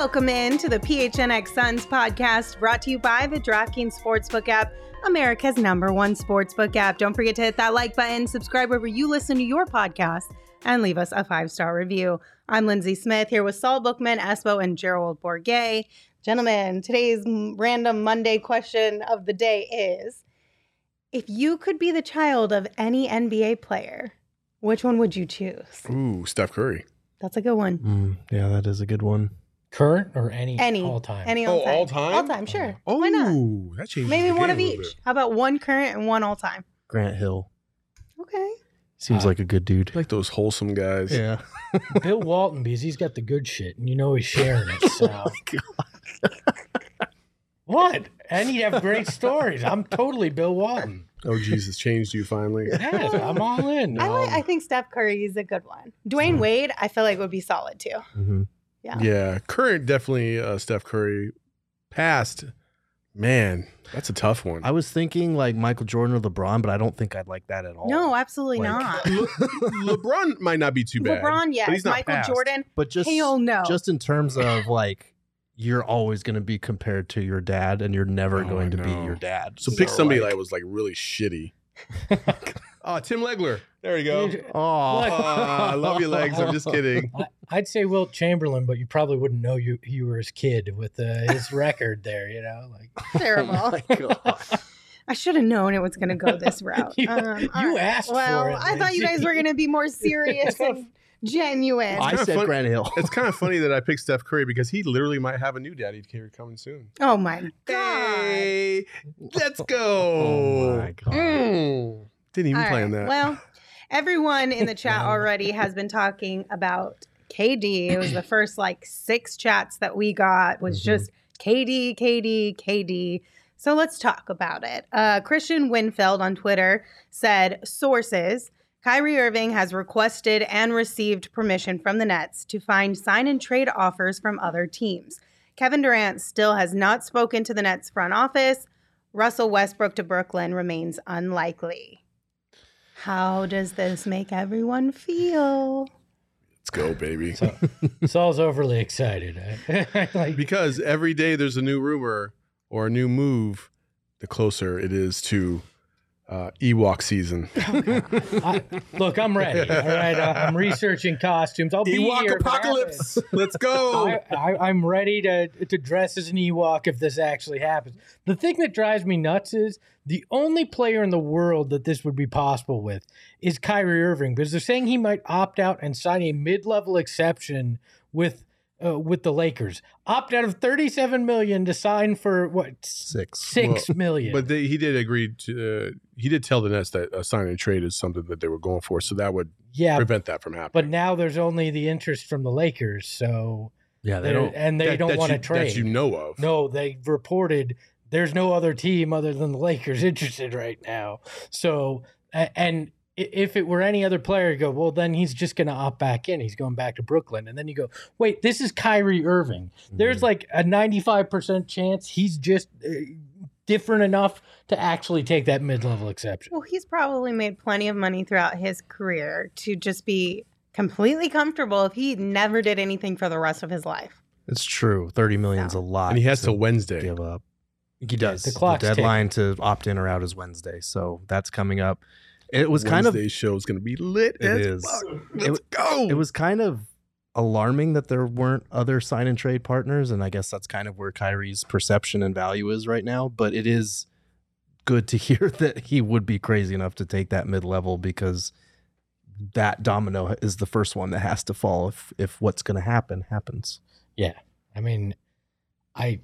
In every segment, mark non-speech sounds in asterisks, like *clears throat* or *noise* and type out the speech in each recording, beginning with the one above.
Welcome in to the PHNX Suns podcast brought to you by the DraftKings Sportsbook app, America's number one sportsbook app. Don't forget to hit that like button, subscribe wherever you listen to your podcast, and leave us a five star review. I'm Lindsay Smith here with Saul Bookman, Espo, and Gerald Bourget. Gentlemen, today's random Monday question of the day is If you could be the child of any NBA player, which one would you choose? Ooh, Steph Curry. That's a good one. Mm, yeah, that is a good one. Current or any? Any. All time. Any Oh, all time. all time? All time, sure. Oh, Why not? that changes. Maybe the one game of a little each. bit. How about one current and one all time? Grant Hill Okay. seems Uh, like a good dude. Like those wholesome guys. Yeah. *laughs* Bill Walton, because he's got the good shit, and you know he's sharing it. So. *laughs* what? And he'd have great stories. I'm totally Bill Walton. Oh, Jesus, changed you finally. *laughs* Yes, I'm all in. I like. Um, I think Steph Curry is a good one. Dwyane Wade, I feel like would be solid too. hmm Yeah. Yeah, current definitely uh, Steph Curry. Past, man, that's a tough one. I was thinking like Michael Jordan or LeBron, but I don't think I'd like that at all. No, absolutely Like- not. *laughs* Le- LeBron might not be too bad. LeBron, yes. but he's not Michael past. Jordan, but just hell no. just in terms of like you're always going to be compared to your dad, and you're never Oh, going to be know. your dad. So pick somebody like was like really shitty. *laughs* *laughs* Oh, Tim Legler. There you go. You- Oh, Aw, I love your legs. I'm just *laughs* kidding. I, I'd say Wilt Chamberlain, but you probably wouldn't know you you were his kid with uh, his *laughs* record there. You know, like *laughs* terrible. Oh my I should have known it was going to go this route. You- Um, you right. asked for well, it, I thought you guys were going to be more serious and genuine. I said fun- Grant Hill. It's kind of funny that I picked Steph Curry because he literally might have a new daddy here coming soon. oh my god. Hey, let's go. Oh my God. Mm. Didn't even All plan right. that. Well, everyone in the *laughs* chat already has been talking about KD. It was the first like six chats that we got was Mhm. just KD, KD, KD. So let's talk about it. Uh, Kristian Winfield on Twitter said sources. Kyrie Irving has requested and received permission from the Nets to find sign and trade offers from other teams. Kevin Durant still has not spoken to the Nets front office. Russell Westbrook to Brooklyn remains unlikely. How does this make everyone feel? let's go, baby. So, Saul's overly excited. *laughs* like, because every day there's a new rumor or a new move, the closer it is to uh, Ewok season. *laughs* I, look, I'm ready. All right, uh, I'm researching costumes. I'll be Ewok here. apocalypse. *laughs* Let's go. I, I'm ready to to dress as an Ewok if this actually happens. The thing that drives me nuts is the only player in the world that this would be possible with is Kyrie Irving because they're saying he might opt out and sign a mid-level exception with uh, with the Lakers. Opt out of 37 million to sign for what Six. six Well, million. But they, he did agree to. He did tell the Nets that a sign and trade is something that they were going for, so that would yeah, prevent that from happening. but now there's only the interest from the Lakers, so Yeah, they they don't. and they That- don't want to trade. that you know of. No, they reported there's no other team other than the Lakers *laughs* interested right now. So, and if it were any other player, you go, well, then he's just going to opt back in. He's going back to Brooklyn. And then you go, wait, this is Kyrie Irving. There's like a 95% chance he's just uh, different enough to actually take that mid level exception. Well, he's probably made plenty of money throughout his career to just be completely comfortable if he never did anything for the rest of his life. It's true. Thirty million's a lot. and he has till Wednesday. give up. He does. the clock's deadline to opt in or out is Wednesday, so that's coming up. It was kind of Wednesday's show is going to be lit. It as is. fuck. It- Let's go. it was kind of alarming that there weren't other sign and trade partners, and I guess that's kind of where Kyrie's perception and value is right now. But it is good to *laughs* hear that he would be crazy enough to take that mid level because that domino is the first one that has to fall if if what's going to happen happens. Yeah, I mean, I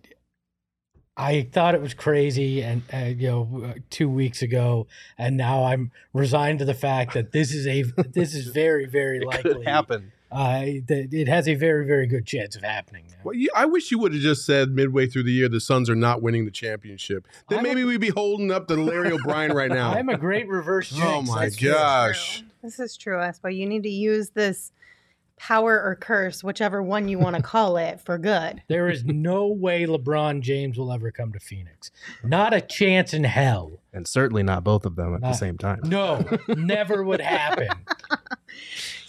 I thought it was crazy, and uh, you know, two weeks ago, and now I'm resigned to the fact that this is a this is *laughs* very very likely happen. Uh, that it has a very very good chance of happening. Now. Well, you, I wish you would have just said midway through the year the Suns are not winning the championship. Then I'm a- maybe we'd be holding up to Larry O'Brien right now. I'm a great reverse *laughs* jinx. Oh my that's for gosh. This is true, Espo. You need to use this power or curse, whichever one you want to call it, for good. *laughs* There is no way LeBron James will ever come to Phoenix. Not a chance in hell. And certainly not both of them at Nah. the same time. No, never would happen. *laughs*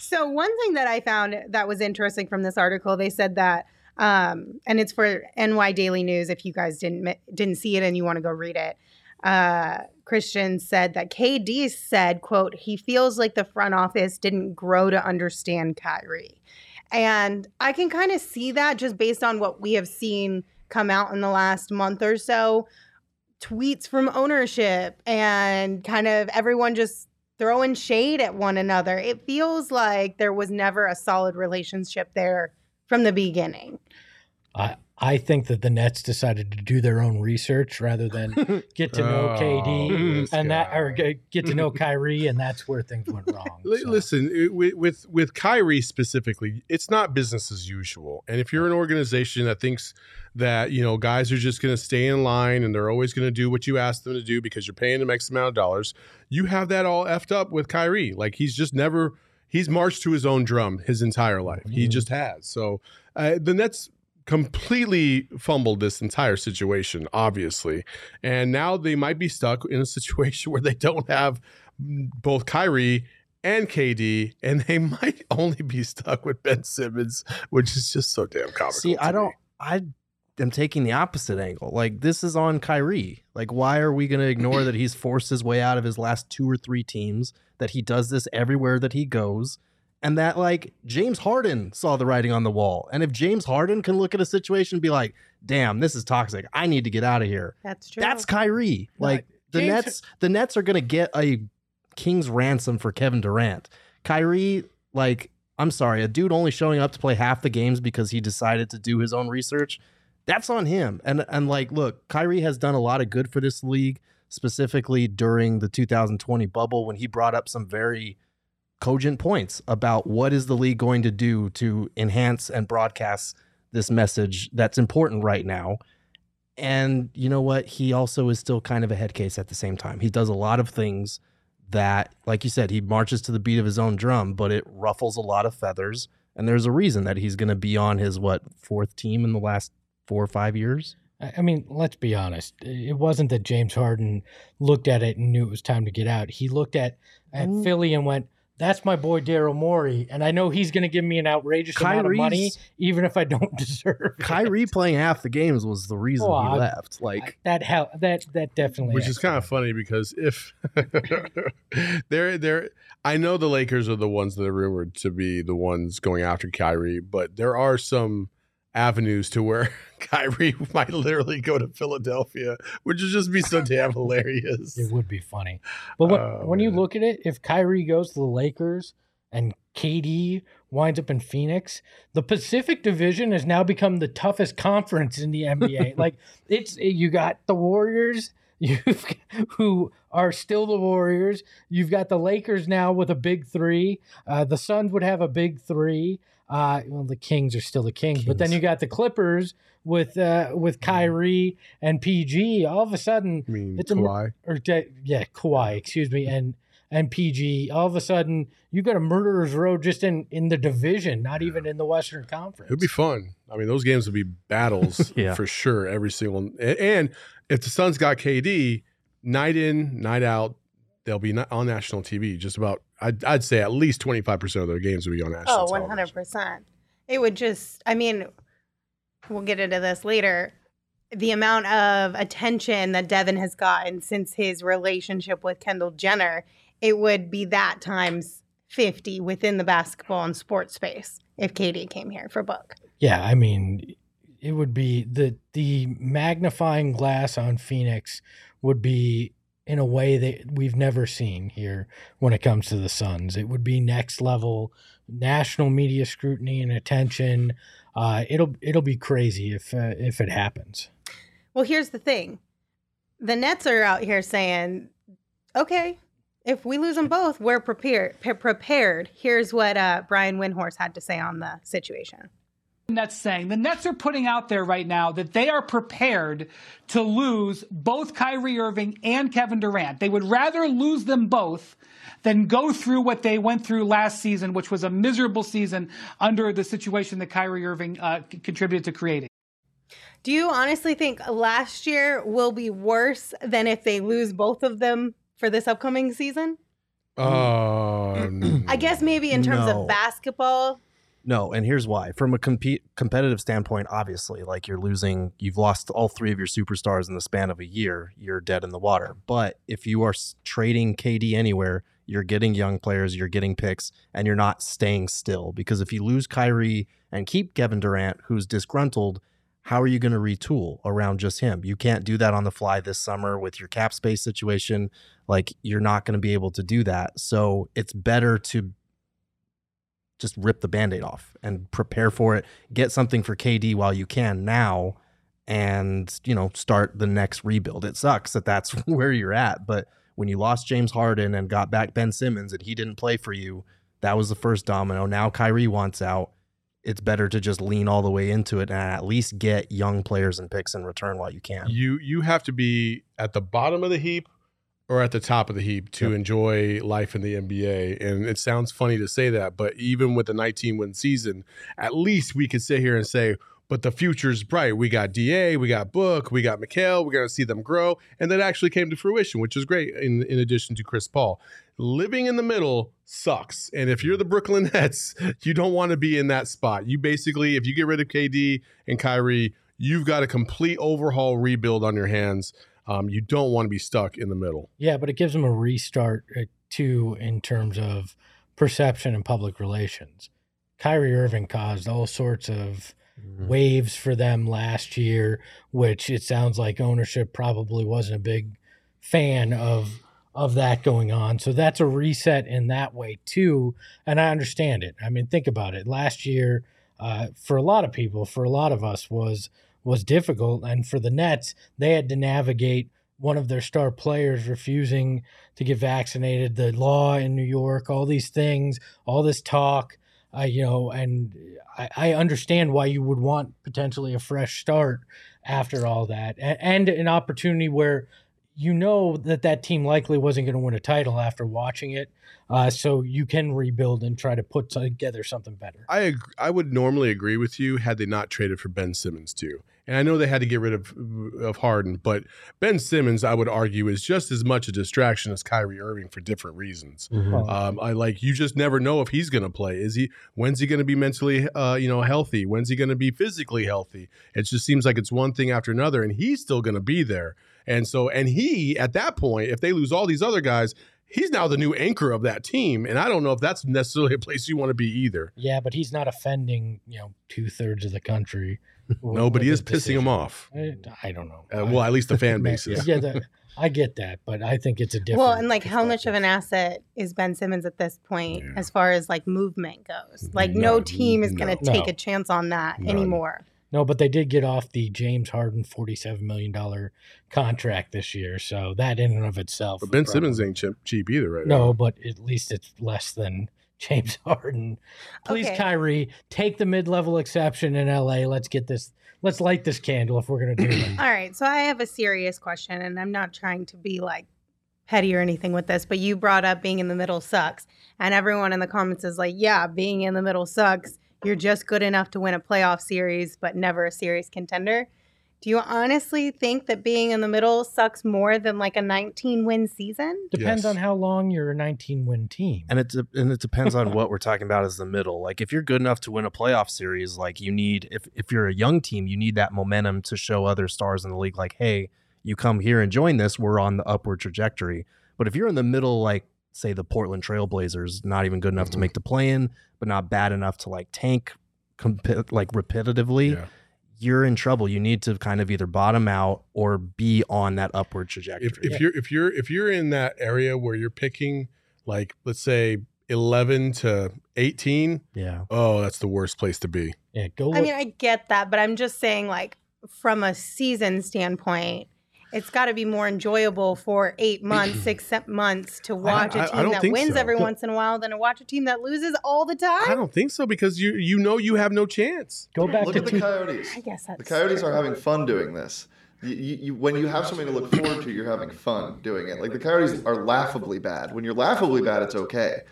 So one thing that I found that was interesting from this article, they said that, um, and it's for NY Daily News. If you guys didn't didn't see it and you want to go read it, uh, Kristian said that KD said, "quote He feels like the front office didn't grow to understand Kyrie," and I can kind of see that just based on what we have seen come out in the last month or so. Tweets from ownership and kind of everyone just throwing shade at one another. It feels like there was never a solid relationship there from the beginning. I I think that the Nets decided to do their own research rather than *laughs* get to know Oh, KD this and that, or get get to know *laughs* Kyrie, and that's where things went *laughs* wrong. Li- So, Listen, it- with, with with Kyrie specifically, it's not business as usual. And if you're an organization that thinks that you know guys are just going to stay in line and they're always going to do what you ask them to do because you're paying them X amount of dollars, you have that all effed up with Kyrie. Like he's just never he's marched to his own drum his entire life. He Mhm. just has. So uh, the Nets completely fumbled this entire situation, obviously, and now they might be stuck in a situation *laughs* where they don't have both Kyrie and KD, and they *laughs* might only be stuck with Ben Simmons, which is just so damn comical. See, I don't. I am taking the opposite angle. Like this is on Kyrie. Like why are we going to ignore that he's forced his way out of his last two or three teams? That he does this everywhere that he goes, and that like James Harden saw the writing on the wall. And if James Harden can look at a situation and be like, "Damn, this is toxic. I need to get out of here." That's true. That's Kyrie. Like the James- Nets, the Nets are going to get a king's ransom for Kevin Durant. Kyrie, like, I'm sorry, a dude only showing up to play half the games because he decided to do his own research. That's on him. And and like, look, Kyrie has done a lot of good for this league, specifically during the 2020 bubble when he brought up some very cogent points about what is the league going to do to enhance and broadcast this message that's important right now. And you know what? He also is still kind of a head case at the same time. He does a lot of things that, like you said, he marches to the beat of his own drum, but it ruffles a lot of feathers. And there's a reason that he's going to be on his, what, fourth team in the last four or five years? I I mean, let's be honest. It wasn't that James Harden looked at it and knew it was time to get out. He looked at at Mm. Philly and went, "That's my boy Daryl Morey, and I know he's going to give me an outrageous amount of money, even if I don't *laughs* deserve it." Kyrie playing half the games was the reason Oh, he I- left. Like, that hell that that definitely which is kind of funny because if *laughs* they're they're I know the Lakers are the ones that are rumored to be the ones going after Kyrie, but there are some avenues to where *laughs* Kyrie might literally go to Philadelphia, which would just be so damn *laughs* hilarious. It would be funny. But when, Oh, when you look at it, if Kyrie goes to the Lakers and KD winds up in Phoenix, the Pacific Division has now become the toughest conference in the NBA. *laughs* like it's you got the Warriors, you've who are still the Warriors. You've got the Lakers now with a big three. Uh, the Suns would have a big three. Uh, well, the Kings are still the Kings, but then you got the Clippers with uh, with Kyrie and PG. All of a sudden, I mean, It's a- Kawhi. or de- yeah, Kawhi, excuse me, and and PG. All of a sudden, you got a murderer's row just in in the division, not even in the Western Conference. It'd be fun. I mean, those games would be battles *laughs* Yeah. for sure. Every single a- and if the Suns got KD, night in, night out, they'll be on national TV. Just about, I'd, I'd say at least twenty five percent of their games will be on national. Oh, 100%. It would just, I mean, we'll get into this later. the amount of attention that Devin has gotten since his relationship with Kendall Jenner, it would be that times 50 within the basketball and sports space if KD came here for book. Yeah, I mean, it would be the the magnifying glass on Phoenix would be in a way that we've never seen here when it comes to the Suns. It would be next level national media scrutiny and attention. Uh, it'll it'll be crazy if uh, if it happens. Well, here's the thing: the Nets are out here saying, "Okay, if we lose them both, we're prepared." Pre- prepared. Here's what uh, Brian Windhorst had to say on the situation. Nets saying the Nets are putting out there right now that they are prepared to lose both Kyrie Irving and Kevin Durant. They would rather lose them both than go through what they went through last season, which was a miserable season under the situation that Kyrie Irving uh, c- contributed to creating. Do you honestly think last year will be worse than if they lose both of them for this upcoming season? Um, I guess maybe in terms No. of basketball. No, and here's why. From a competitive standpoint, obviously, like you're losing, you've lost all three of your superstars in the span of a year. You're dead in the water. But if you are trading KD anywhere, you're getting young players, you're getting picks, and you're not staying still. Because if you lose Kyrie and keep Kevin Durant, who's disgruntled, how are you going to retool around just him? You can't do that on the fly this summer with your cap space situation. Like you're not going to be able to do that. So it's better to just rip the band-aid off and prepare for it get something for kd while you can now and you know start the next rebuild. It sucks that that's *laughs* where you're at but when you lost james harden and got back ben simmons and he didn't play for you that was the first domino. Now kyrie wants out. It's better to just lean all the way into it and at least get young players and picks in return while you can. You you have to be at the bottom of the heap or at the top of the heap to Yep. enjoy life in the NBA. And it sounds funny to say that, but even with the 19 win season, at least we could sit here and say, but the future's bright. We got DA, we got Book, we got Mikal. We're going to see them grow. And that actually came to fruition, which is great in, in addition to Chris Paul. Living in the middle sucks. And if you're the Brooklyn *laughs* Nets, you don't want to be in that spot. You basically, if you get rid of KD and Kyrie, you've got a complete overhaul rebuild on your hands. Um, you don't want to be stuck in the middle. Yeah, but it gives them a restart uh, too in terms of perception and public relations. Kyrie Irving caused all sorts of waves for them last year, which it sounds like ownership probably wasn't a big fan of of that going on. So that's a reset in that way too, and I understand it. I mean, think about it. Last year, uh, for a lot of people, for a lot of us, was was difficult, and for the Nets, they had to navigate one of their star players refusing to get vaccinated, the law in New York, all these things, all this talk. Uh, you know, and I, I understand why you would want potentially a fresh start after all that, and, and an opportunity where you know that that team likely wasn't going to win a title after watching it, uh, so you can rebuild and try to put together something better. I ag- I would normally agree with you had they not traded for Ben Simmons too. And I know they had to get rid of of Harden, but Ben Simmons, I would argue, is just as much a distraction as Kyrie Irving for different reasons. Well, Um, I like you just never know if he's going to play. Is he? When's he going to be mentally, uh, you know, healthy? When's he going to be physically healthy? It just seems like it's one thing after another, and he's still going to be there. And so, and he at that point, if they lose all these other guys, he's now the new anchor of that team. And I don't know if that's necessarily *laughs* a place you want to be either. yeah, but he's not offending you know two thirds of the country. *laughs* No, but he is with pissing him decision. off. I, I don't know. Uh, well, at least the fan base is. yeah, that, I get that, but I think it's a different. Well, and like how much of an asset is Ben Simmons at this point Yeah. as far as like movement goes? Like no None. team is going to No. take a chance on that None. anymore. No, but they did get off the James Harden forty-seven million dollar contract this year, so that in and of itself. But Ben was Simmons ain't cheap, cheap either, right? No, now. but at least it's less than *laughs* James Harden. Please, Okay. Kyrie, take the mid-level exception in LA. Let's get this. Let's light this candle if we're gonna do it. All right, so I have a serious question, and I'm not trying to be like petty or anything with this, but you brought up being in the middle sucks, and everyone in the comments is like, "Yeah, being in the middle sucks. You're just good enough to win a playoff series, but never a series contender." Do you honestly think that being in the middle sucks more than like a 19 win season? Depends Yes. on how long you're a 19 win team. And it de- and it depends on *laughs* what we're talking about as the middle. Like if you're good enough to win a playoff series, like you need if if you're a young team, you need that momentum to show other stars in the league like, "Hey, you come here and join this, we're on the upward trajectory." But if you're in the middle like say the Portland Trailblazers, not even good enough to Mhm. make the play in, but not bad enough to like tank comp- like repetitively, Yeah. you're in trouble. You need to kind of either bottom out or be on that upward trajectory. If if you're if you're if you're in that area where you're picking like let's say 11 to 18, yeah. oh, that's the worst place to be. yeah, go look. I mean, I get that, but I'm just saying, like, from a season standpoint, it's got to be more enjoyable for eight months, *clears throat* six months to watch I- a I team don't that wins so. every once in a while than to watch a team that loses all the time. I don't think so because you you know you have no chance. go back Look to at the Coyotes. I guess that's The Coyotes true. are having fun doing this. You, you, you, when you have something to look forward to, you're having fun doing it. Like the Coyotes are laughably bad. When you're laughably bad, it's okay.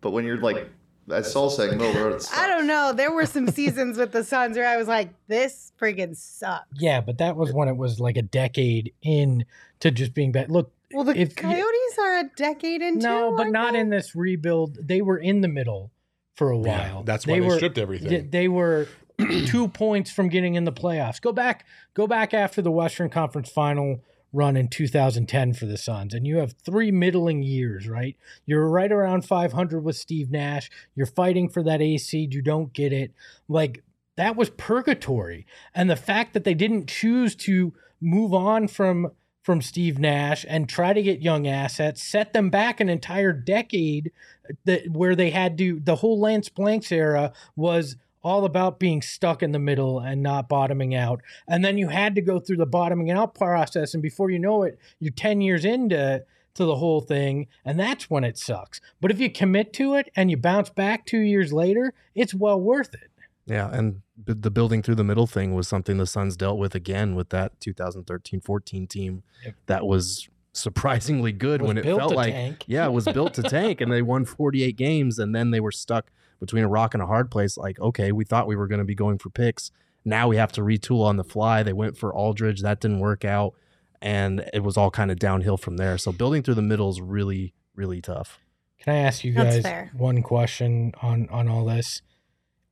But when you're like, as Saul's saying, middle of the road, it's I don't know. There were some seasons with the Suns where I was like, this friggin' sucks. yeah, but that was when it was like a decade in to just being bad. Look, Well, the If you- Coyotes are a decade into no, but aren't they? in this rebuild. They were in the middle for a Yeah, while. that's why they were, stripped everything. They, they were *clears throat* two points from getting in the playoffs. Go back, go back after the Western Conference Final run in 2010 for the Suns, and you have three middling years. Right, you're right around 500 with Steve Nash. You're fighting for that A seed. You don't get it. Like that was purgatory, and the fact that they didn't choose to move on from from Steve Nash and try to get young assets set them back an entire decade uh, that where they had to the whole Lance Blanks era was all about being stuck in the middle and not bottoming out. And then you had to go through the bottoming out process and before you know it, you're 10 years into to the whole thing and that's when it sucks. But if you commit to it and you bounce back 2 years later, it's well worth it. Yeah, and the building through the middle thing was something the Suns dealt with again with that 2013-14 team Yep. that was surprisingly good when it felt like tank. yeah, it was built to tank and they won 48 games and then they were stuck between a rock and a hard place like okay, we thought we were going to be going for picks. Now we have to retool on the fly. They went for Aldridge, that didn't work out and it was all kind of downhill from there. So building through the middle is really really tough. Can I ask you guys one question on on all this?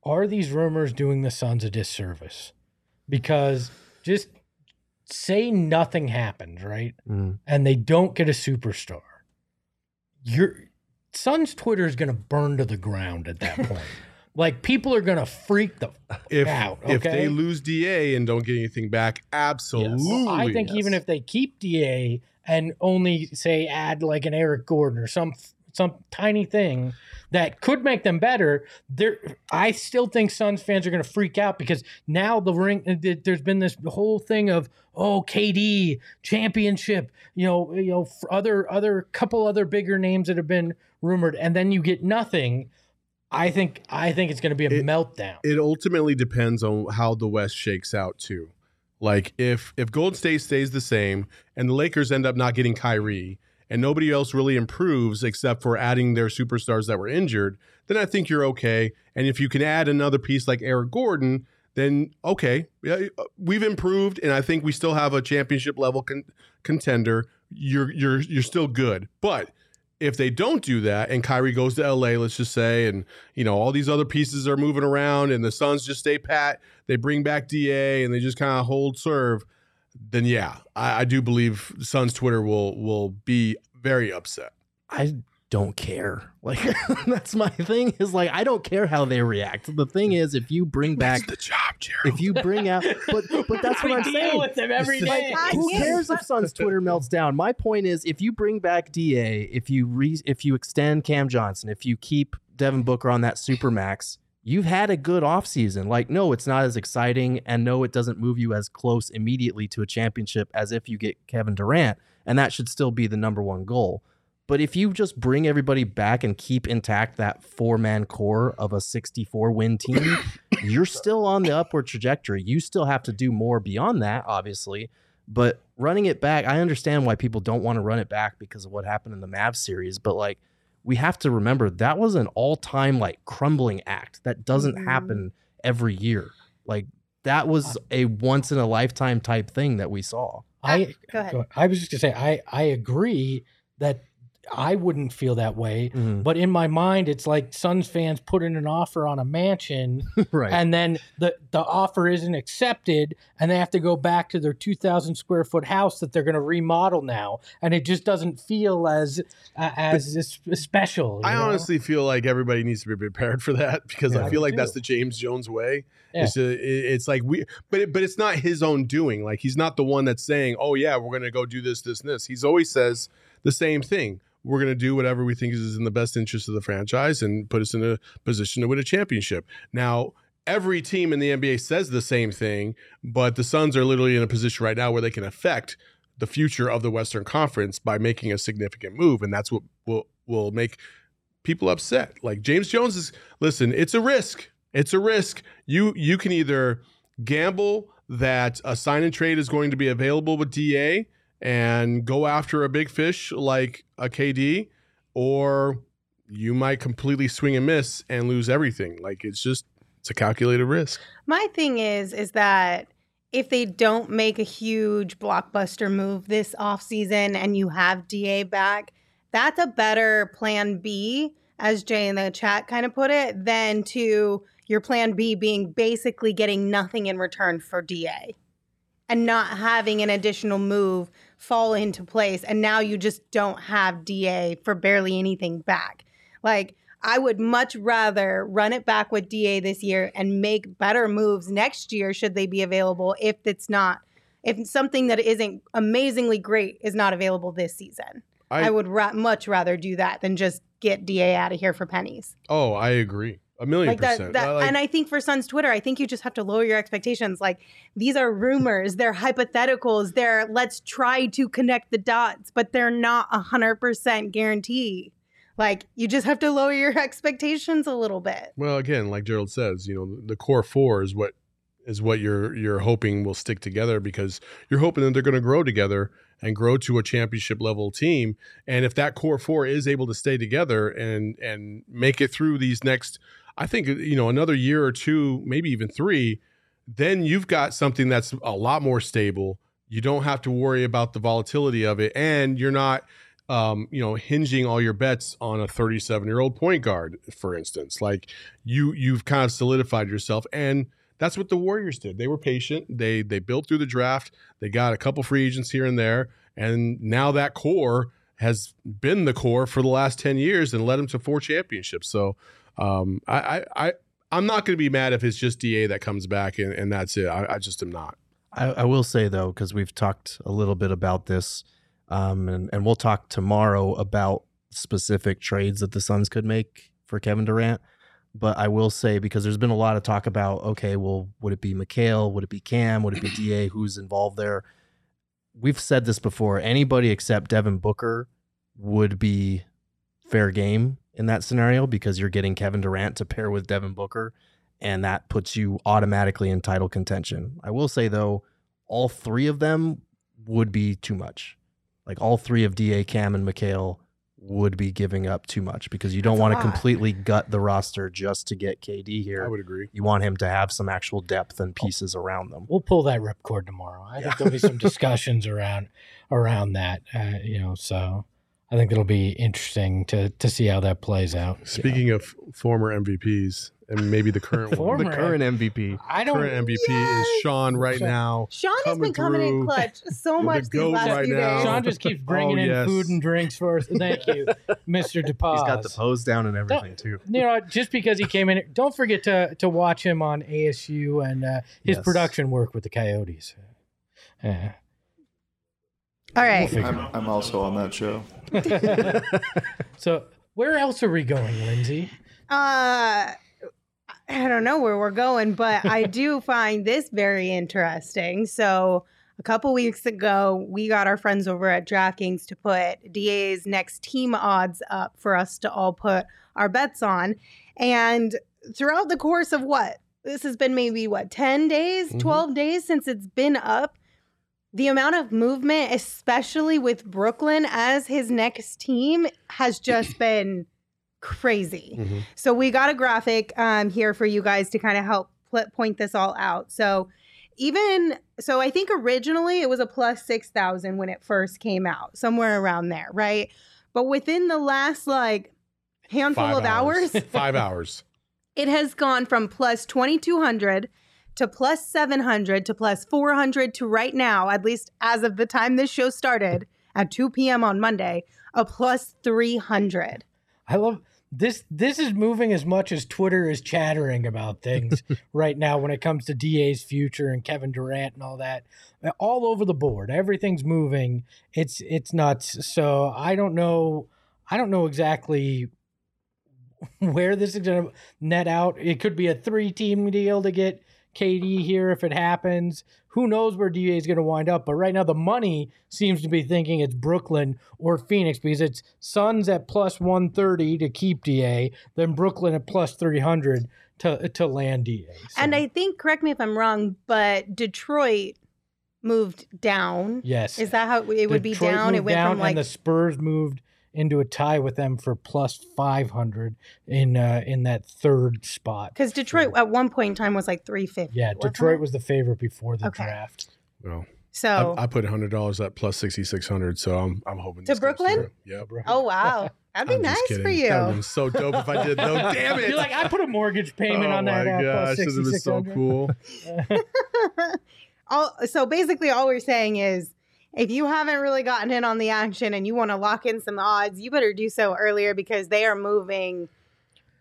Are these rumors doing the Suns a disservice? Because just say nothing happens, right? Mm. And they don't get a superstar. Your Suns Twitter is going to burn to the ground at that point. *laughs* like people are going to freak the If out. if they lose Da and don't get anything back, absolutely. I think even if they keep Da and only say add like an Eric Gordon or some some tiny thing that could make them better, there I still think Suns fans are going to freak out because now the ring uh, there's been this whole thing of oh KD championship, you know, you know other other couple other bigger names that have been rumored and then you get nothing. I think I think it's going to be a It- meltdown. it ultimately depends on how the West shakes out too. Like if if Golden State stays the same and the Lakers end up not getting Kyrie and nobody else really improves except for adding their superstars that were injured, then I think you're okay. And if you can add another piece like Eric Gordon, then okay, yeah, uh, we've improved, and I think we still have a championship level con- contender. You're you're you're still good, but if they don't do that and Kyrie goes to LA, let's just say, and you know all these other pieces are moving around, and the Suns just stay pat, they bring back Da, and they just kind of hold serve, then yeah, I, I do believe Suns Twitter will will be very upset. I don't care. *laughs* Like that's my thing is like I don't care how they react. The thing is if you bring back That's the job, Gerald. if you bring out but but that's what I'm deal saying. with them every It's day. like, who cares if Suns Twitter melts down? My point is if you bring back DA, if you re, if you extend Cam Johnson, if you keep Devin Booker on that super max, you've had a good offseason. Like no, it's not as exciting and no it doesn't move you as close immediately to a championship as if you get Kevin Durant, and that should still be the number one goal. But if you just bring everybody back and keep intact that four man core of a 64 win team, *coughs* you're still on the upward trajectory. You still have to do more beyond that, obviously. But running it back, I understand why people don't want to run it back because of what happened in the Mavs series. But like, we have to remember that was an all time like crumbling act that doesn't Mhm. happen every year. Like, that was a once in a lifetime type thing that we saw. I Go ahead. I was just gonna say I I agree that I wouldn't feel that way, Mhm. but in my mind it's like Suns fans put in an offer on a mansion *laughs* right. and then the the offer isn't accepted and they have to go back to their 2000 square foot house that they're going to remodel now and it just doesn't feel as uh, as as special I know? honestly feel like everybody needs to be prepared for that *laughs* because Yeah, I feel me like that's the James Jones way. Yeah. It's, a, it's like we, but it, but it's not his own doing. Like he's not the one that's saying, "Oh yeah, we're going to go do this, this, and this." He's always says the same thing. We're going to do whatever we think is in the best interest of the franchise and put us in a position to win a championship. Now, every team in the NBA says the same thing, but the Suns are literally in a position right now where they can affect the future of the Western Conference by making a significant move, and that's what will will make people upset. Like James Jones is listen, it's a risk. It's a risk. You you can either gamble that a sign and trade is going to be available with DA and go after a big fish like a KD, or you might completely swing and miss and lose everything. Like it's just it's a calculated risk. My thing is, is that if they don't make a huge blockbuster move this offseason and you have DA back, that's a better plan B, as Jay in the chat kind of put it, than to your plan B being basically getting nothing in return for DA and not having an additional move fall into place. And now you just don't have DA for barely anything back. Like, I would much rather run it back with DA this year and make better moves next year should they be available if it's not if something that isn't amazingly great is not available this season. I, I, would ra- much rather do that than just get DA out of here for pennies. oh, I agree. A million Like that, percent. that I like- and I think for Suns Twitter, I think you just have to lower your expectations. Like these are rumors, they're hypotheticals, they're let's try to connect the dots, but they're not a hundred percent guarantee. Like you just have to lower your *laughs* expectations a little bit. Well, again, like Gerald says, you know, the core four is what is what you're you're hoping will stick together because you're hoping that they're going to grow together and grow to a championship level team. And if that core four is able to stay together and and make it through these next, I think you know another year or two, maybe even three, then you've got something that's a lot more stable. You don't have to worry about the volatility of it, and you're not um, you know, hinging all your bets on a 37 year old point guard, for instance. Like you, you've kind of solidified yourself, and that's what the Warriors did. They were patient. They they built through the draft. They got a couple free agents here and there, and now that core has been the core for the last 10 years and led them to four championships. So um, I, I, I I'm not going to be mad if it's just Da that comes back and, and that's it. I, I just am not. I, I will say though, because we've talked a little bit about this, um, and, and we'll talk tomorrow about specific trades that the Suns could make for Kevin Durant. But I will say because there's been a lot of talk about okay, well, would it be Mikal? Would it be Cam? Would it be Da? Who's involved there? We've said this before. Anybody except Devin Booker would be fair game in that scenario because you're getting Kevin Durant to pair with Devin Booker, and that puts you automatically in title contention. I will say though, all three of them would be too much. Like all three of Da, Cam, and Mikal would be giving up too much because you don't That's want to completely gut the roster just to get KD here. I would agree. You want him to have some actual depth and pieces around them. We'll pull that ripcord tomorrow. I think there'll be some *laughs* discussions around around that. Uh, you know, so I think it'll be interesting to to see how that plays out. Speaking of former MVPs and maybe the current one, the current MVP. I don't. current MVP Yes! is Sean right Sean- now. Sean has been coming in clutch so much the these goat last right few now. days. Sean just keeps bringing Oh, in yes. food and drinks for us. Thank you, *laughs* Mr. DePaz. He's got the pose down and everything too. you know, just because he came in, don't forget to to watch him on ASU and uh, his Yes. production work with the Coyotes. Yeah. All right. I'm, I'm also on that show. *laughs* So where else are we going, Lindsay? Uh, I don't know where we're going, but I *laughs* do find this very interesting. So, a couple weeks ago, we got our friends over at DraftKings to put DA's next team odds up for us to all put our bets on. And throughout the course of what? This has been maybe what, 10 days, Mhm. 12 days since it's been up. The amount of movement, especially with Brooklyn as his next team, has just *clears throat* been crazy. Mhm. So we got a graphic um, here for you guys to kind of help pl- point this all out. So even so, I think originally it was a plus six thousand when it first came out, somewhere around there, right? But within the last like handful Five of hours, *laughs* Five hours. *laughs* it has gone from plus 2200 to plus 700 to plus 400 to right now, at least as of the time this show started at 2 p.m. on Monday, a plus 300. I love this. This is moving as much as Twitter is chattering about things *laughs* right now when it comes to DA's future and Kevin Durant and all that. All over the board, everything's moving. It's it's nuts. So I don't know. I don't know exactly *laughs* where this is going to net out. It could be a three team deal to get KD here if it happens. Who knows where DA is going to wind up? But right now, the money seems to be thinking it's Brooklyn or Phoenix because it's Suns at plus 130 to keep DA, then Brooklyn at plus 300 to, to land DA. So, And I think, correct me if I'm wrong, but Detroit moved down. yes. Is that how it would be Detroit down? It went down from like and the Spurs moved into a tie with them for plus 500 in uh, in that third spot. because Detroit So- at one point in time was like 350. yeah, Detroit it? was the favorite before the Okay. draft. Well, So, I, I put hundred dollars at plus sixty six hundred, so I'm I'm hoping To this goes Brooklyn? through. Yep. oh wow, *laughs* that'd be I'm nice kidding. for That you. would've been so dope if I did though. *laughs* Damn it! You're like, I put a mortgage payment oh on that. Oh my uh, gosh, this is so cool. *laughs* all so basically all we're saying is if you haven't really gotten in on the action and you want to lock in some odds you better do so earlier because they are moving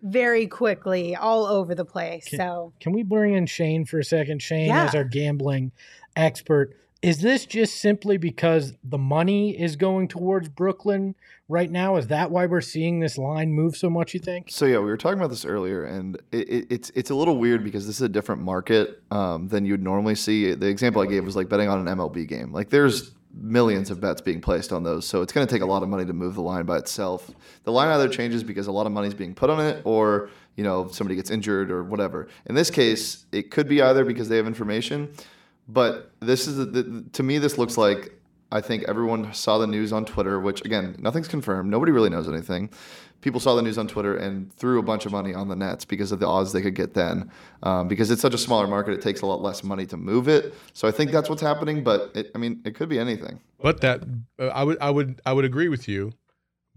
very quickly all over the place Can- so Can we bring in Shane for a second? Shane, Yeah. as our gambling expert, is this just simply because the money is going towards Brooklyn right now? Is that why we're seeing this line move so much? You think? So yeah, we were talking about this earlier, and it, it, it's it's a little weird because this is a different market um, than you'd normally see. The example I gave was like betting on an MLB game. Like there's millions of bets being placed on those, so it's going to take a lot of money to move the line by itself. The line either changes because a lot of money is being put on it, or you know somebody gets injured or whatever. In this case, it could be either because they have information, but this is the, to me this looks like I think everyone saw the news on Twitter, which again, nothing's confirmed. Nobody really knows anything. People saw the news on Twitter and threw a bunch of money on the Nets because of the odds they could get then. Um, because it's such a smaller market, it takes a lot less money to move it. So I think that's what's happening. But it, I mean, it could be anything. But that uh, I would I would I would agree with you,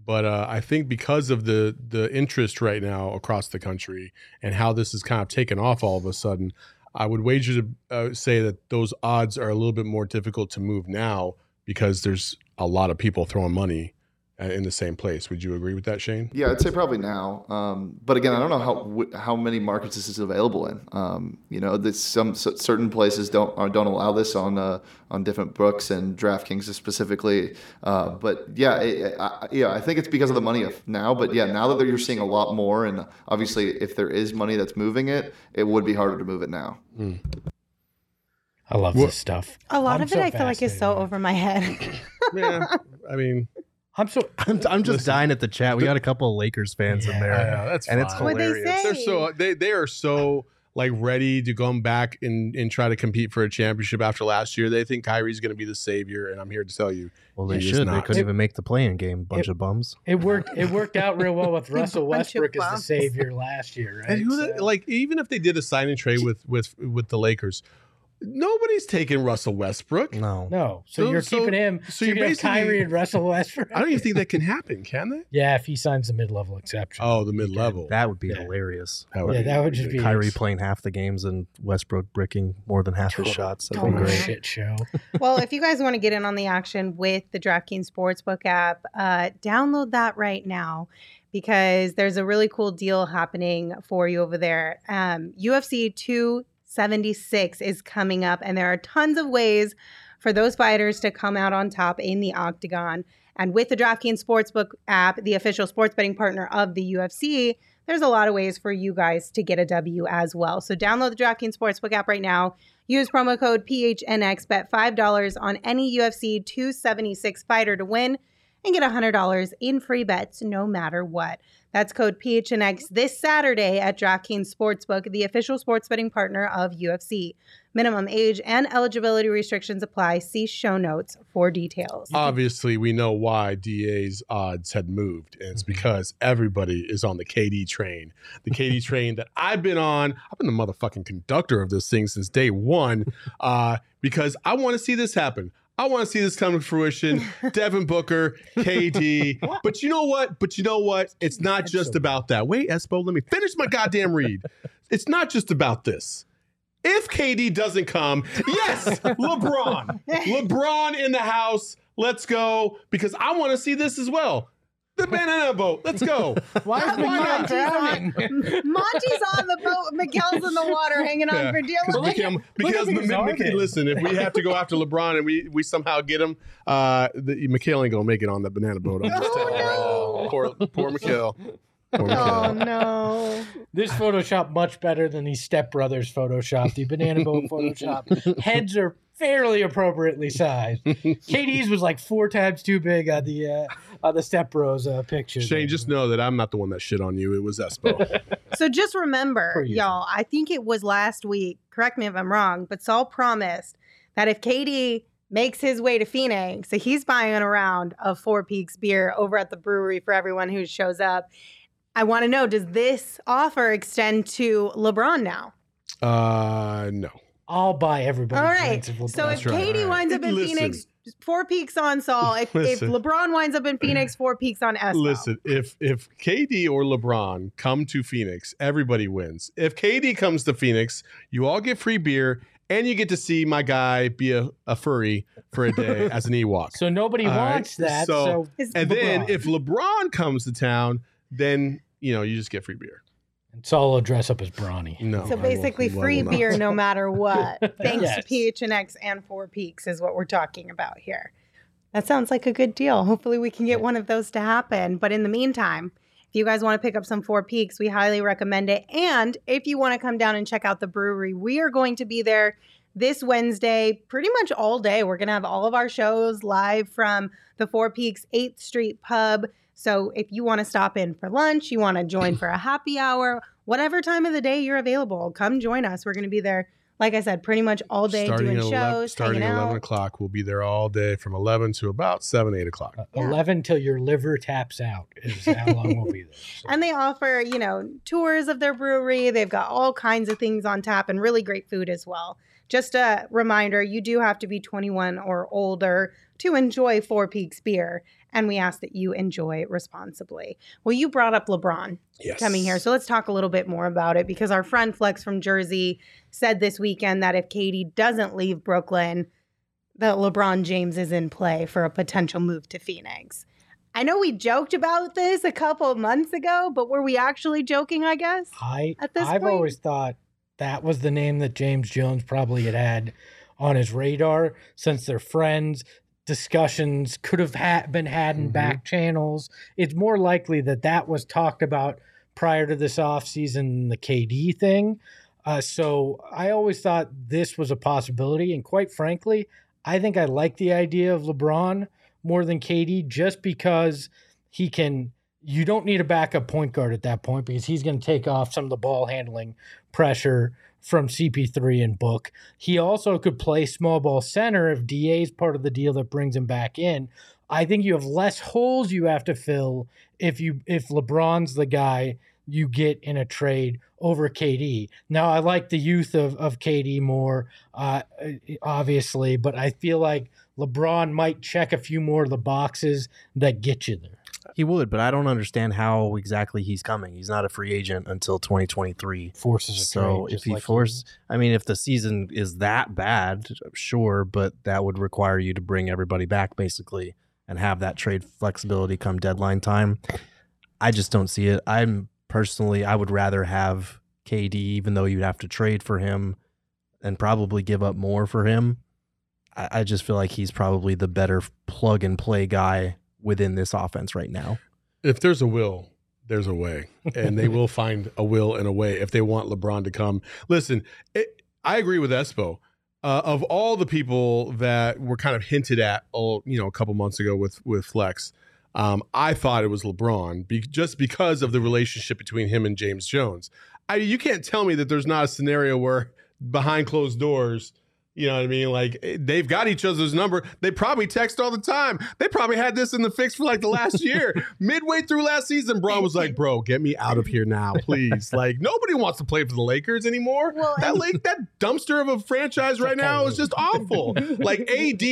but uh, I think because of the the interest right now across the country and how this is kind of taken off all of a sudden, I would wager to uh, say that those odds are a little bit more difficult to move now because there's a lot of people throwing money in the same place. Would you agree with that, Shane? Yeah, I'd say probably now. Um, but again, I don't know how how many markets this is available in. Um, you know, this, some certain places don't uh, don't allow this on uh, on different books and DraftKings specifically. Uh, but yeah, it, I, yeah, I think it's because of the money of now. But yeah, now that you're seeing a lot more, and obviously, if there is money that's moving it, it would be harder to move it now. I love What- this stuff. a lot I'm of it so i feel like is so over my head yeah, I mean, I'm so. *laughs* I'm, I'm just Listen, dying at the chat. We got a couple of Lakers fans in there, I know, that's and it's fine. What'd they hilarious. say? they're so they they are so like ready to come back and and try to compete for a championship after last year. They think Kyrie's going to be the savior, and I'm here to tell you, Well, they He is should. They couldn't even make the play-in game. Bunch It- of bums. It worked. It worked out real well with *laughs* Russell Westbrook as the savior last year, right? and who the- So- like even if they did a sign and trade with with with the Lakers, nobody's taking Russell Westbrook. No. no, so, So- you're so- keeping him. so So, you're you're basically- Kyrie and Russell Westbrook. I don't even think that can happen, can they? Yeah, if he signs the mid-level exception. Oh, the mid level. That would be Yeah. hilarious. That yeah, that would just be Kyrie playing half the games and Westbrook bricking more than half his shots. That'd total be great. shit show. *laughs* well if you guys want to get in on the action with the draftkings sportsbook app uh, download that right now because there's a really cool deal happening for you over there um, ufc 276 is coming up and there are tons of ways for those fighters to come out on top in the octagon and with the DraftKings Sportsbook app, the official sports betting partner of the UFC, there's a lot of ways for you guys to get a W as well. So download the DraftKings Sportsbook app right now. Use promo code PHNX, bet $5 on any UFC 276 fighter to win, and get $100 in free bets no matter what. That's code PHNX this Saturday at DraftKings Sportsbook, the official sports betting partner of UFC. Minimum age and eligibility restrictions apply. See show notes for details. Obviously, we know why DA's odds had moved, and it's Mm-hmm. because everybody is on the KD train. The KD *laughs* train that I've been on. I've been the motherfucking conductor of this thing since day one, uh, because I want to see this happen. I want to see this come to fruition. *laughs* Devin Booker, KD. but you know what? But you know what? It's not just about that. Wait, Espo, let me finish my goddamn read. It's not just about this. If KD doesn't come, yes, *laughs* LeBron. LeBron in the house. Let's go because I want to see this as well. The banana boat. Let's go. *laughs* Why is Why not? Drowning? Monty's on the boat. Mikal's in the water hanging on Yeah, for dear life. Mikal- because look at his Mi- arm Mikal- in. listen, if we have to go after LeBron and we we somehow get him, uh, the, Mikal ain't gonna make it on that banana boat. I'm just telling you right. Poor, poor Mikal. Poor Oh no. This Photoshop much better than these Step Brothers Photoshop. The Banana Boat *laughs* Photoshop. Heads are fairly appropriately sized. KD's was like four times too big on the uh, on the Step Bros uh, picture. Shane, just know that I'm not the one that shit on you. It was Espo. So just remember, y'all, I think it was last week, correct me if I'm wrong, but Saul promised that if KD makes his way to Phoenix, so he's buying a round of Four Peaks beer over at the brewery for everyone who shows up. I want to know, does this offer extend to LeBron now? uh, no. I'll buy everybody. All right. drinks if LeBron- So if That's right. KD All right. winds up in Listen. Phoenix, Four Peaks on Saul. If, if LeBron winds up in Phoenix, Four Peaks on Espo. Listen, if if KD or LeBron come to Phoenix, everybody wins. If KD comes to Phoenix, you all get free beer and you get to see my guy be a, a furry for a day *laughs* as an Ewok. so nobody All right. wants that. So- So, Is- and then if LeBron comes to town, then you know you just get free beer. Saul will dress up as Brawny. No, So basically, will free beer no *laughs* matter what, *laughs* thanks Yes. to PHNX and Four Peaks is what we're talking about here. That sounds like a good deal. Hopefully, we can get one of those to happen. But in the meantime, if you guys want to pick up some Four Peaks, we highly recommend it. And if you want to come down and check out the brewery, we are going to be there this Wednesday, pretty much all day. We're going to have all of our shows live from the Four Peaks 8th Street Pub. So if you want to stop in for lunch, you want to join *clears throat* for a happy hour, whatever time of the day you're available, come join us. We're going to be there, like I said, pretty much all day starting doing at shows, starting hanging at out. eleven o'clock. We'll be there all day from eleven to about seven, eight o'clock. Uh, Yeah. 11 till your liver taps out is how *laughs* long we'll be there. So- And they offer, you know, tours of their brewery. They've got all kinds of things on tap and really great food as well. Just a reminder, you do have to be 21 or older to enjoy Four Peaks beer, and we ask that you enjoy responsibly. Well, you brought up LeBron Yes. coming here, so let's talk a little bit more about it because our friend Flex from Jersey said this weekend that if KD doesn't leave Brooklyn, that LeBron James is in play for a potential move to Phoenix. I know we joked about this a couple of months ago, but were we actually joking, I guess? I At this I've point- always thought that was the name that James Jones probably had had on his radar since they're friends. Discussions could have ha- been had in Mhm. back channels. It's more likely that that was talked about prior to this offseason, the KD thing. Uh, so I always thought this was a possibility. And quite frankly, I think I like the idea of LeBron more than KD just because he can. You don't need a backup point guard at that point because he's going to take off some of the ball handling pressure from CP3 and Book. He also could play small ball center if DA is part of the deal that brings him back in. I think you have less holes you have to fill if you if LeBron's the guy you get in a trade over KD. Now I like the youth of of KD more, uh, obviously, but I feel like LeBron might check a few more of the boxes that get you there. He would, but I don't understand how exactly he's coming. He's not a free agent until 2023. Forces So if he like forces, I mean, if the season is that bad, sure, but that would require you to bring everybody back basically and have that trade flexibility come deadline time. I just don't see it. I'm personally, I would rather have KD, even though you'd have to trade for him and probably give up more for him. I, I just feel like he's probably the better plug and play guy within this offense right now. if there's a will, there's a way, and they will *laughs* find a will and a way if they want LeBron to come. Listen, it, I agree with Espo. Uh, of all the people that were kind of hinted at, oh, you know, a couple months ago with with Flex, Um, I thought it was LeBron be, just because of the relationship between him and James Jones. I, you can't tell me that there's not a scenario where behind closed doors you know what I mean? Like eh, they've got each other's number. They probably text all the time. They probably had this in the fix for like the last year. *laughs* Midway through last season, Bron was like, "Bro, get me out of here now, please." like nobody wants to play for the Lakers anymore. Well, that lake, that dumpster of a franchise right now is just awful. like *laughs* AD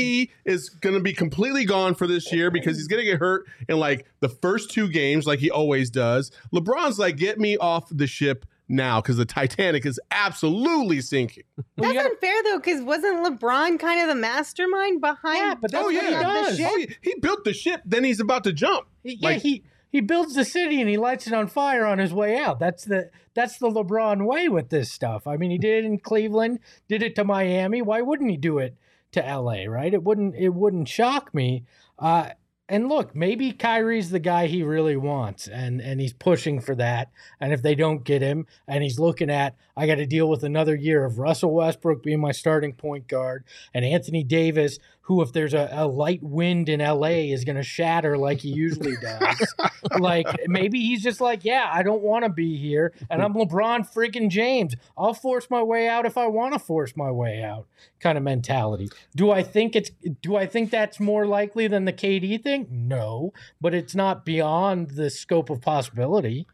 is going to be completely gone for this year because he's going to get hurt in like the first two games, like he always does. LeBron's like, "Get me off the ship." Now because the Titanic is absolutely sinking. That's gotta, unfair though, because wasn't LeBron kind of the mastermind behind? Yeah, but that's oh, yeah. he does. Oh, yeah. He built the ship, then he's about to jump. Yeah, like, he he builds the city and he lights it on fire on his way out. That's the that's the LeBron way with this stuff. I mean, he did it in Cleveland, did it to Miami. Why wouldn't he do it to LA? Right? It wouldn't it wouldn't shock me. Uh, and look, maybe Kyrie's the guy he really wants, and and he's pushing for that. And if they don't get him, and he's looking at, I got to deal with another year of Russell Westbrook being my starting point guard, and Anthony Davis, who, if there's a, a light wind in LA, is going to shatter like he usually *laughs* does. like maybe he's just like, yeah, I don't want to be here, and I'm LeBron freaking James. I'll force my way out if I want to force my way out, kind of mentality. Do I think it's? Do I think that's more likely than the KD thing? No, but it's not beyond the scope of possibility.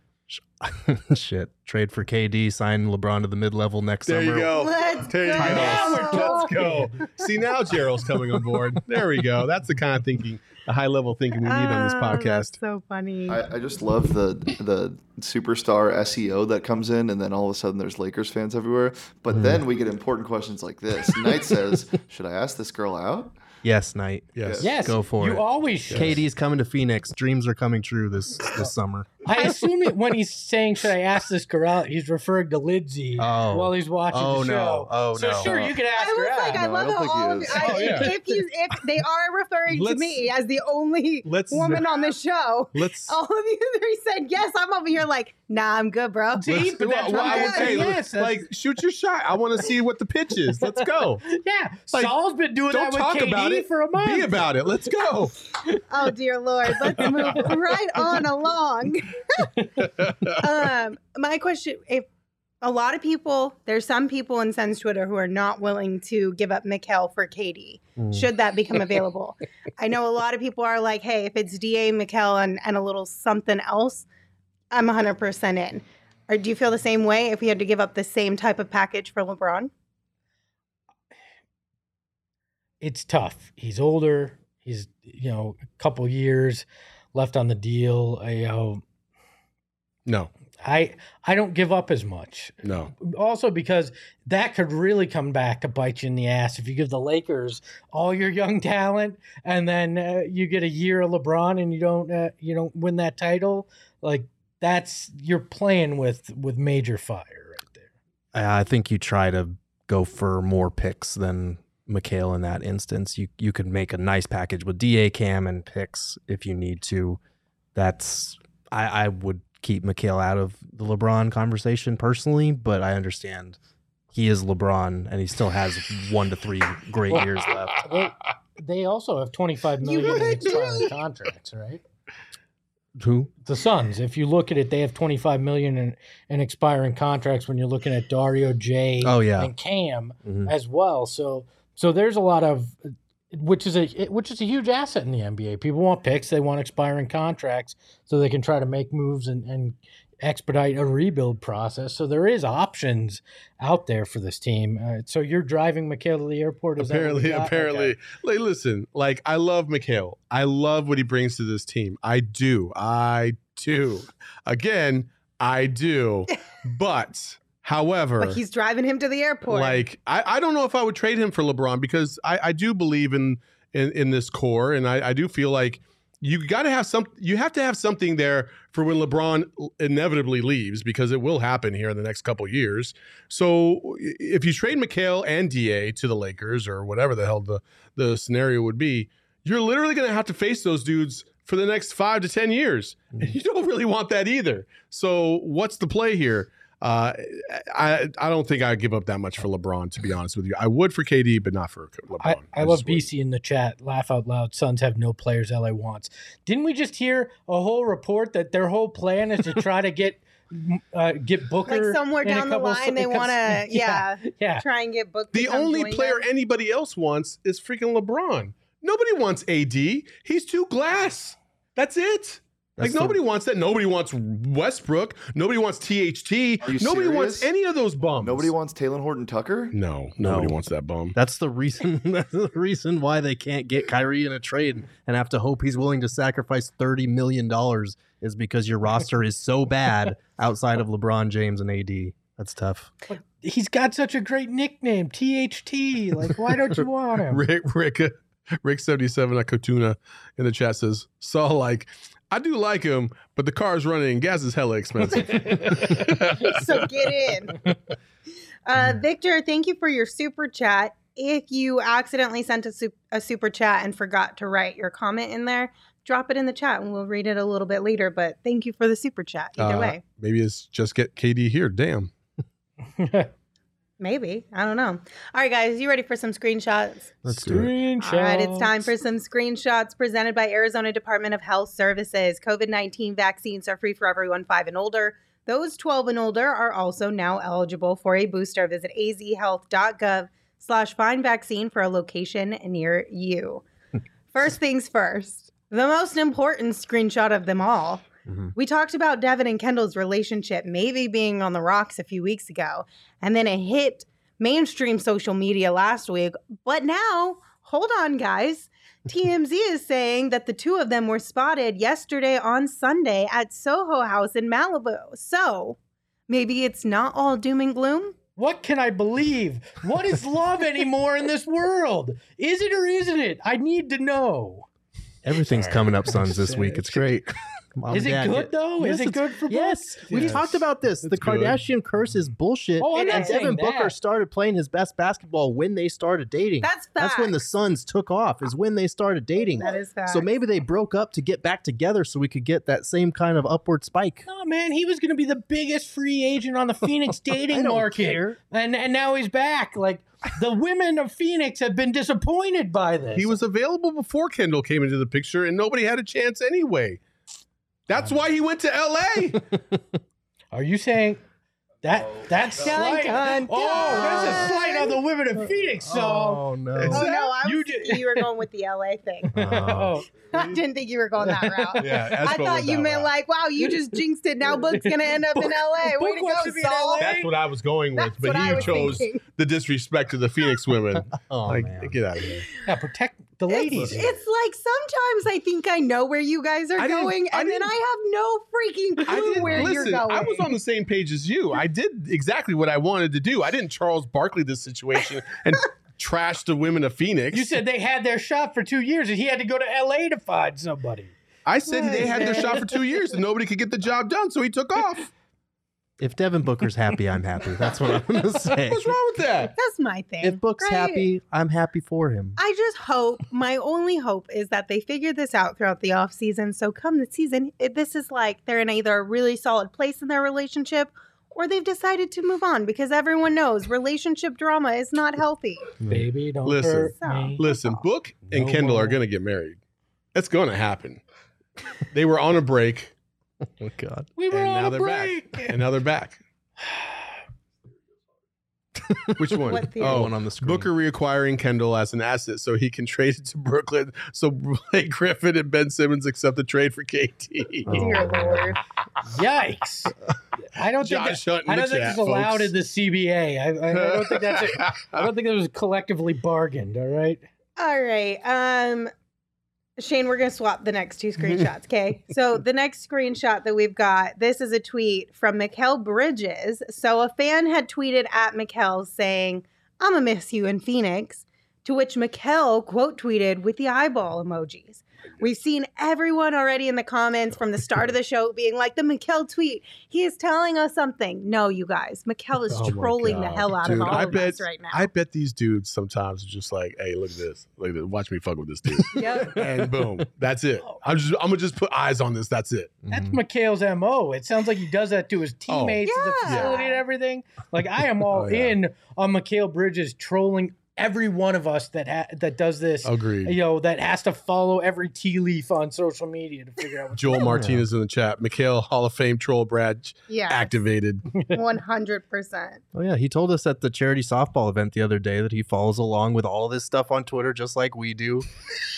*laughs* Shit. Trade for KD, sign LeBron to the mid level next there summer. You go. Let's there you go. go. Now we're Let's go. See, now Gerald's coming on board. There we go. That's the kind of thinking, the high level thinking we need on this Oh, podcast. that's so funny. I, I just love the the superstar SEO that comes in, and then all of a sudden there's Lakers fans everywhere. But mm-hmm. then we get important questions like this. Knight says, *laughs* "Should I ask this girl out?" Yes, Knight. Yes. Yes, Go for you it. You always should. KD's coming to Phoenix. Dreams are coming true this this summer. I assume it, when *laughs* he's saying, "Should I ask this girl out?" He's referring to Lindsay Oh. while he's watching Oh, the no. show. Oh, so no. So sure, you can ask I her was like, out. I No, I love don't how think he all of is. I, Oh, yeah. if you if they are referring to Let's- me as the only let's- woman on the show, Let's. all of you three said yes. I'm over here like, nah, I'm good, bro. See, let's- but that's well, what I I'm would saying. say, Yes, that's- like, shoot your shot. I want to see what the pitch is. Let's go. *laughs* Yeah, Like, Saul's been doing Don't that with talk KD about it. for a month. Be about it. Let's go. *laughs* Oh dear lord, let's move right on along. *laughs* um, my question: If a lot of people, there's some people in Suns Twitter who are not willing to give up Mikal for KD. Should that become available? I know a lot of people are like, hey, if it's Da Mikal and, and a little something else, I'm 100% in. Or do you feel the same way if we had to give up the same type of package for LeBron? it's tough. He's older. He's you know a couple years left on the deal. I, you know, No, I I don't give up as much. no. Also because that could really come back to bite you in the ass if you give the Lakers all your young talent and then uh, you get a year of LeBron and you don't uh, you don't win that title. Like that's you're playing with with major fire right there. I think you try to go for more picks than Mikal in that instance. You you could make a nice package with DA Cam and picks if you need to. That's I, I would keep Mikal out of the LeBron conversation personally, but I understand he is LeBron and he still has one to three great Well, years left. *laughs* They, they also have 25 million in expiring *laughs* contracts, right? Who? the Suns. If you look at it, they have 25 million in, in expiring contracts when you're looking at Dario J Oh, yeah. and Cam Mhm. as well. So so there's a lot of which is a which is a huge asset in the NBA. People want picks, they want expiring contracts so they can try to make moves and, and expedite a rebuild process. So there is options out there for this team. Uh, so you're driving Mikal to the airport. Is apparently, we apparently. Okay. Like, listen, like I love Mikal. I love what he brings to this team. I do. I do. Again, I do. *laughs* but however, But he's driving him to the airport. like I, I don't know if I would trade him for LeBron because I, I do believe in in, in this core and I, I do feel like you got to have some you have to have something there for when LeBron inevitably leaves because it will happen here in the next couple years. So if you trade Mikal and DA to the Lakers or whatever the hell the the scenario would be, you're literally going to have to face those dudes for the next 5 to 10 years. And mm-hmm. you don't really want that either. So what's the play here? Uh, I I don't think I'd give up that much for LeBron. To be honest with you, I would for KD, but not for LeBron. I, I love just wouldn't. BC in the chat. Laugh out loud. Suns have no players LA wants. Didn't we just hear a whole report that their whole plan is to try to get uh, get Booker Like somewhere down the couple- line, they couple- want to, yeah, yeah. try and get booked. to The only player them. anybody else wants is freaking LeBron. Nobody wants AD. He's too glass. That's it. Like That's the- nobody wants that. Nobody wants Westbrook. Nobody wants THT. Are you Nobody wants any of those bums. Nobody wants Talen Horton Tucker. No, No. nobody wants that bum. That's the reason. *laughs* That's the reason why they can't get Kyrie in a trade and have to hope he's willing to sacrifice thirty million dollars is because your roster is so bad *laughs* outside of LeBron James and AD. That's tough. He's got such a great nickname, THT. Like, why don't you want him? *laughs* Rick Rick Rick seventy seven at Kotuna in the chat says saw like I do like him, but the car's running and gas is hella expensive. *laughs* so get in. Uh, Victor, thank you for your super chat. If you accidentally sent a, sup- a super chat and forgot to write your comment in there, drop it in the chat and we'll read it a little bit later. But thank you for the super chat either Uh, way. Maybe it's just get KD here. Damn. *laughs* Maybe. I don't know. All right, guys, you ready for some screenshots? Let's do it. Screenshot. All right, it's time for some screenshots presented by Arizona Department of Health Services. COVID 19 vaccines are free for everyone five and older. Those 12 and older are also now eligible for a booster. Visit azhealth.gov slash find vaccine for a location near you. *laughs* First things first, the most important screenshot of them all. Mhm. We talked about Devin and Kendall's relationship maybe being on the rocks a few weeks ago, and then it hit mainstream social media last week. But now, hold on, guys. TMZ *laughs* is saying that the two of them were spotted yesterday on Sunday at Soho House in Malibu. So maybe it's not all doom and gloom. What can I believe? What is love anymore in this world? Is it or isn't it? I need to know. Everything's coming up, Suns, this week. It's great. *laughs* Mom Is it good get- though? Yes, is it it's- good for both? Yes, we Yes. talked about this. the It's good. Kardashian curse is bullshit. Oh, I'm It not is. saying Devin Booker started playing his best basketball when they started dating. That's That's when the. Suns took off. Is when they started dating. That is fact. So maybe they broke up to get back together so we could get that same kind of upward spike. No, man, he was going to be the biggest free agent on the Phoenix *laughs* I dating don't market, care. and and now he's back. Like the women of Phoenix have been disappointed by this. He was available before Kendall came into the picture, and nobody had a chance anyway. That's why he went to LA. *laughs* Are you saying that oh, that's Dun, slight? dun, oh, that's a dun. slight on the women of Phoenix. So. Oh no! Oh no, I was You thinking did- you were going with the LA thing. *laughs* Oh. *laughs* I didn't think you were going that route. Yeah, I thought you meant like, wow, you just jinxed it. Now Book's gonna end up in Book- LA. Way Book to wants go, to be in Saul. LA. That's what I was going with, That's but what I you was chose thinking. the disrespect to the Phoenix women. Oh, like, man. get out of here. Yeah, protect the ladies. It's, it's like sometimes I think I know where you guys are I didn't- going, I and then I have no freaking clue where listen. you're going. I was on the same page as you. I did exactly what I wanted to do. I didn't Charles Barkley this situation *laughs* and trash the women of Phoenix. you said they had their shot for two years, and he had to go to LA to find somebody. I said they had their shot for two years and nobody could get the job done, so he took *laughs* off. If Devin Booker's happy, I'm happy. That's what I'm gonna *laughs* say. What's wrong with that? That's my thing. If Book's right? happy, I'm happy for him. I just hope, my only hope is that they figure this out throughout the off season. So come the season, it, this is like they're in either a really solid place in their relationship or they've decided to move on because everyone knows relationship drama is not healthy. Baby, don't Listen. hurt me. Listen, Book and No Kendall are going to get married. That's going to happen. They were on a break, *laughs* Oh God. We were and on now a they're break. back. And now they're back. *sighs* Which one? What theory? oh, One on the screen. Booker reacquiring Kendall as an asset so he can *laughs* trade it to Brooklyn. So Blake Griffin and Ben Simmons accept the trade for KD. Oh. Dear Lord. Yikes! I don't think Josh that, Hunt in I don't think chat, it's allowed folks. in the CBA. I, I, I don't think that's. A, I don't *laughs* think it was collectively bargained. All right. All right. Um Shane, we're going to swap the next two *laughs* screenshots, okay? so the next screenshot that we've got, this is a tweet from Mikal Bridges. So a fan had tweeted at Mikal saying, "I'm gonna miss you in Phoenix," to which Mikal quote tweeted with the eyeball emojis. We've seen everyone already in the comments from the start of the show being like, the Mikal tweet, he is telling us something. No, you guys, Mikal is Oh trolling the hell out Dude, of all I of bet, us right now. I bet these dudes sometimes are just like, hey, look at this. Look at this. Watch me fuck with this dude. Yep. and boom. That's it. I'm just I'm gonna just put eyes on this. That's it. That's Mhm. Mikal's MO. It sounds like he does that to his Oh. teammates at the Yeah. facility and everything. Like I am *laughs* all Oh, yeah. in on Mikal Bridges trolling every one of us that ha- that does this. Agreed. You know, that has to follow every tea leaf on social media to figure out what's Joel Martinez in the chat. Mikal Hall of Fame troll Brad yeah. activated. *laughs* 100%. Oh yeah, he told us at the charity softball event the other day that he follows along with all this stuff on Twitter just like we do,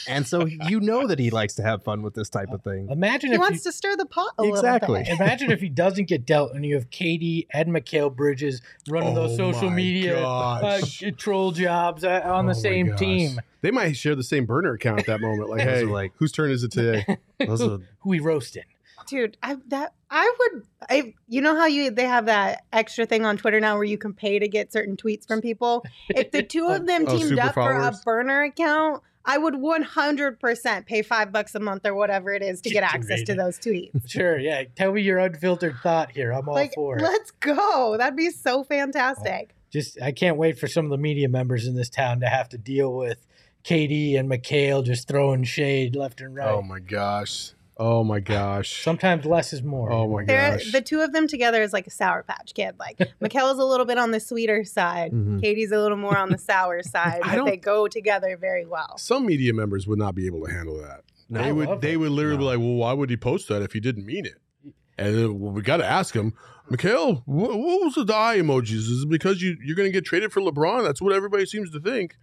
and so you know that he likes to have fun with this type of thing. Imagine He if wants you, to stir the pot a Exactly. little imagine if he doesn't get dealt and you have KD and Mikal Bridges running those Oh social media uh, troll jobs uh, on the Oh my same gosh. team. They might share the same burner account at that moment. Like, *laughs* hey, like- whose turn is it today? *laughs* Those are Who we roasting? Dude, I that I would I you know how you they have that extra thing on Twitter now where you can pay to get certain tweets from people? If the two of *laughs* them Oh, teamed super up for a burner account, I would 100% pay 5 bucks a month or whatever it is to get access to those tweets. Sure, yeah. Tell me your unfiltered thought here. I'm all like for it. let's go. That'd be so fantastic. Just I can't wait for some of the media members in this town to have to deal with KD and Mikal just throwing shade left and right. Oh my gosh. Oh my gosh. Sometimes less is more. Oh my They're, gosh. the two of them together is like a sour patch kid. Like *laughs* Mikal's a little bit on the sweeter side. Mhm. KD's a little more on the sour *laughs* side, but they go together very well. Some media members would not be able to handle that. No. they I would they it. would literally be like, well, why would he post that if he didn't mean it? And then, well, we got to ask him, Mikal, what, what was the die emojis? Is it because you you're going to get traded for LeBron? That's what everybody seems to think.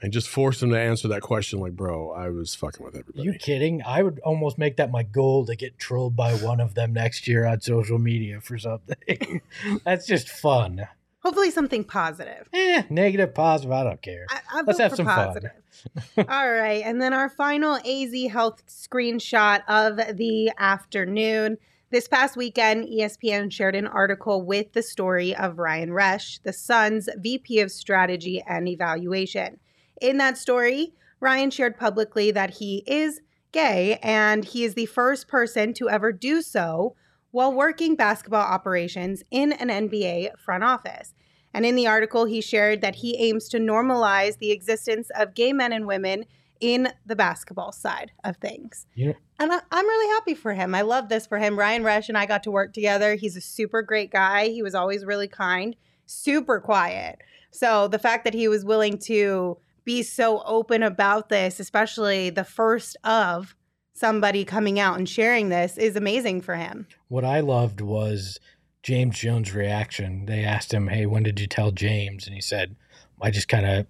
And just force him to answer that question, like, bro, I was fucking with everybody. You kidding? I would almost make that my goal to get trolled by one of them next year on social media for something. *laughs* That's just fun. Hopefully, something positive. Eh, negative, positive, I don't care. I, I Let's have for some fun. positive. All right, and then our final AZ Health screenshot of the afternoon. This past weekend, ESPN shared an article with the story of Ryan Resch, the Suns' VP of Strategy and Evaluation. In that story, Ryan shared publicly that he is gay and he is the first person to ever do so while working basketball operations in an NBA front office. And in the article, he shared that he aims to normalize the existence of gay men and women in the basketball side of things. Yeah. And I, I'm really happy for him. I love this for him. Ryan Resch and I got to work together. He's a super great guy. He was always really kind, super quiet. So the fact that he was willing to be so open about this, especially the first of somebody coming out and sharing this, is amazing for him. What I loved was James Jones' reaction. They asked him, Hey, when did you tell James? And he said, I just kind of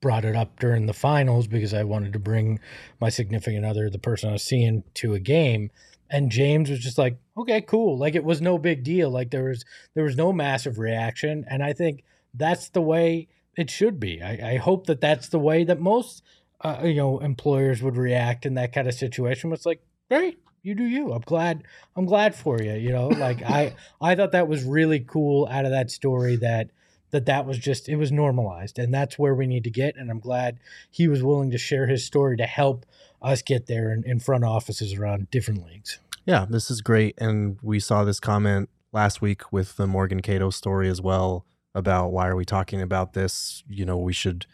brought it up during the finals because I wanted to bring my significant other, the person I was seeing, to a game. And James was just like, okay, cool. Like it was no big deal. Like there was there was no massive reaction. And I think that's the way it should be. I, I hope that that's the way that most uh, you know employers would react in that kind of situation. It's like, great, you do you. I'm glad. I'm glad for you. You know, like I I thought that was really cool out of that story that that that was just it was normalized and that's where we need to get and i'm glad he was willing to share his story to help us get there in, in front offices around different leagues Yeah, this is great. And we saw this comment last week with the Morgan Cato story as well about why are we talking about this? You know, we should,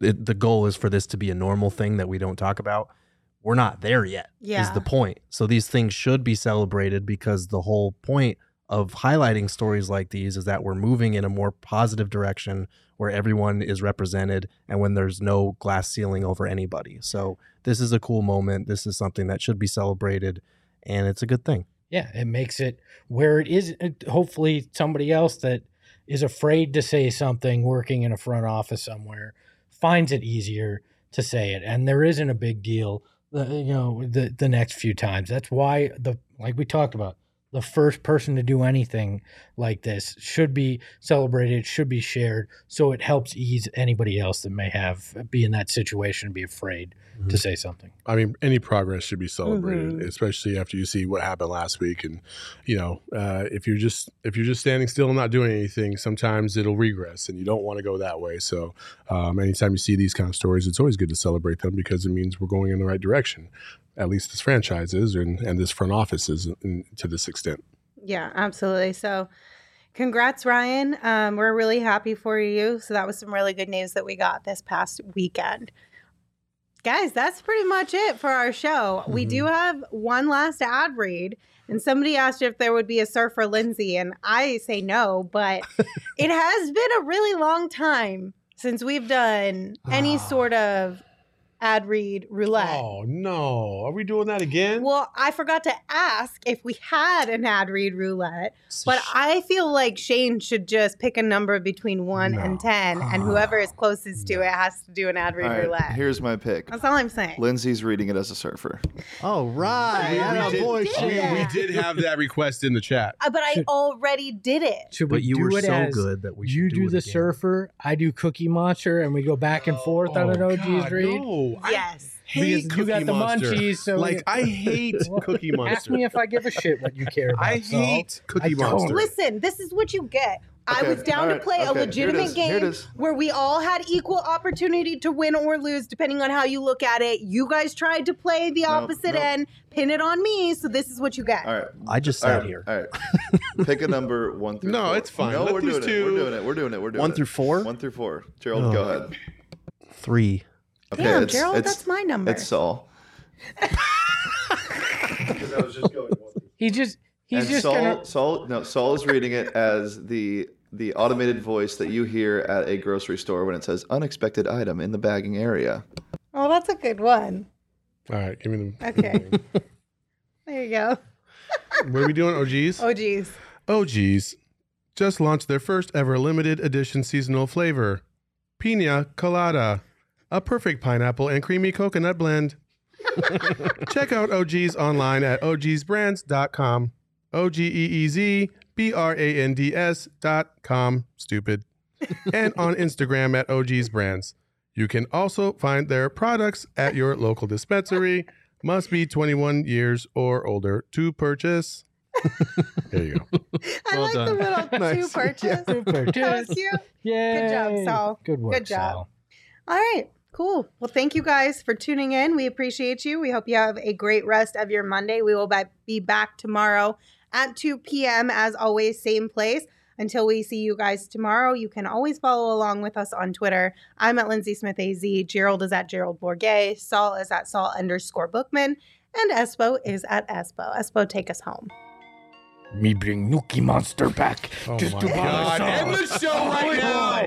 it, the goal is for this to be a normal thing that we don't talk about. We're not there yet, yeah. is the point. So these things should be celebrated because the whole point of highlighting stories like these is that we're moving in a more positive direction where everyone is represented and when there's no glass ceiling over anybody. So this is a cool moment. This is something that should be celebrated and it's a good thing. yeah it makes it where it is hopefully somebody else that is afraid to say something working in a front office somewhere finds it easier to say it and there isn't a big deal uh, you know the the next few times that's why the like we talked about the first person to do anything like this should be celebrated, should be shared, so it helps ease anybody else that may have be in that situation and be afraid Mm-hmm. to say something. I mean, any progress should be celebrated, Mhm. especially after you see what happened last week. And you know, uh, if you're just if you're just standing still and not doing anything, sometimes it'll regress, and you don't want to go that way. So, um, anytime you see these kind of stories, it's always good to celebrate them because it means we're going in the right direction. At least this franchise is, and, and this front office is, in, to this extent. Yeah, absolutely. So, congrats, Ryan. Um, we're really happy for you. So, that was some really good news that we got this past weekend. Guys, that's pretty much it for our show. We do have one last ad read, and somebody asked if there would be a surfer Lindsay, and I say no, but *laughs* it has been a really long time since we've done any sort of ad read roulette. Oh no! Are we doing that again? Well, I forgot to ask if we had an ad read roulette, but I feel like Shane should just pick a number between one and No. 10, and whoever is closest to it has to do an ad read All right, roulette. here's my pick. That's all I'm saying. Lindsay's reading it as a surfer. Oh right, We- yeah, we did- boy, did shit. we did have that request in the chat. Uh, but I already did it. Should But you do were it so as good that we should you do do, it the again. surfer, I do Cookie Monster, and we go back and forth on an Oh, OG's God, read. No, I Yes. hate Because you got the Monster. munchies, so like I *laughs* hate Well, Cookie Monster. Ask me if I give a shit what you care about. I Saul. hate Cookie I don't. Monster. Listen, this is what you get. I Okay, was down all to play a okay, here it legitimate is, here it game is. where we all had equal opportunity to win or lose, depending on how you look at it. You guys tried to play the opposite nope. end, pin it on me, so this is what you get. All right. I just All sat right, here. All right. Pick a number one through *laughs* No, four. it's fine. No, Let we're these doing two- it. We're doing it. We're doing it. We're doing One it. through four? One through four. Gerald, Oh. go ahead. Three. Okay, Damn, it's, Gerald, it's, that's my number. It's Saul. *laughs* He just he's and just Saul, gonna Saul, no, Saul is reading it as the the automated voice that you hear at a grocery store when it says "unexpected item in the bagging area." Oh, that's a good one. All right, give me the. *laughs* Okay. there you go. What are we doing? OGs? Geez. Oh, OGeez oh, just launched their first ever limited edition seasonal flavor, Pina Colada, a perfect pineapple and creamy coconut blend. *laughs* Check out OGeez online at ogeezbrands.com. O G E E Z B R A N D S dot com. Stupid. *laughs* And on Instagram at OGeez Brands. You can also find their products at your local dispensary. Must be 21 years or older to purchase. *laughs* there you go. I Well like done. the little two Nice. purchase. super. That was Just, cute. yay. job, Saul. Good work, Good job. Saul. All right, cool. Well, thank you guys for tuning in. We appreciate you. We hope you have a great rest of your Monday. We will be back tomorrow at 2 p.m. as always, same place. Until we see you guys tomorrow, you can always follow along with us on Twitter. I'm at Lindsay Smith AZ. Gerald is at Gerald Bourguet. Saul is at Saul underscore Bookman. And Espo is at Espo. Espo, take us home. Me bring Nookie Monster back. Oh just my to bother God. End the show right oh now.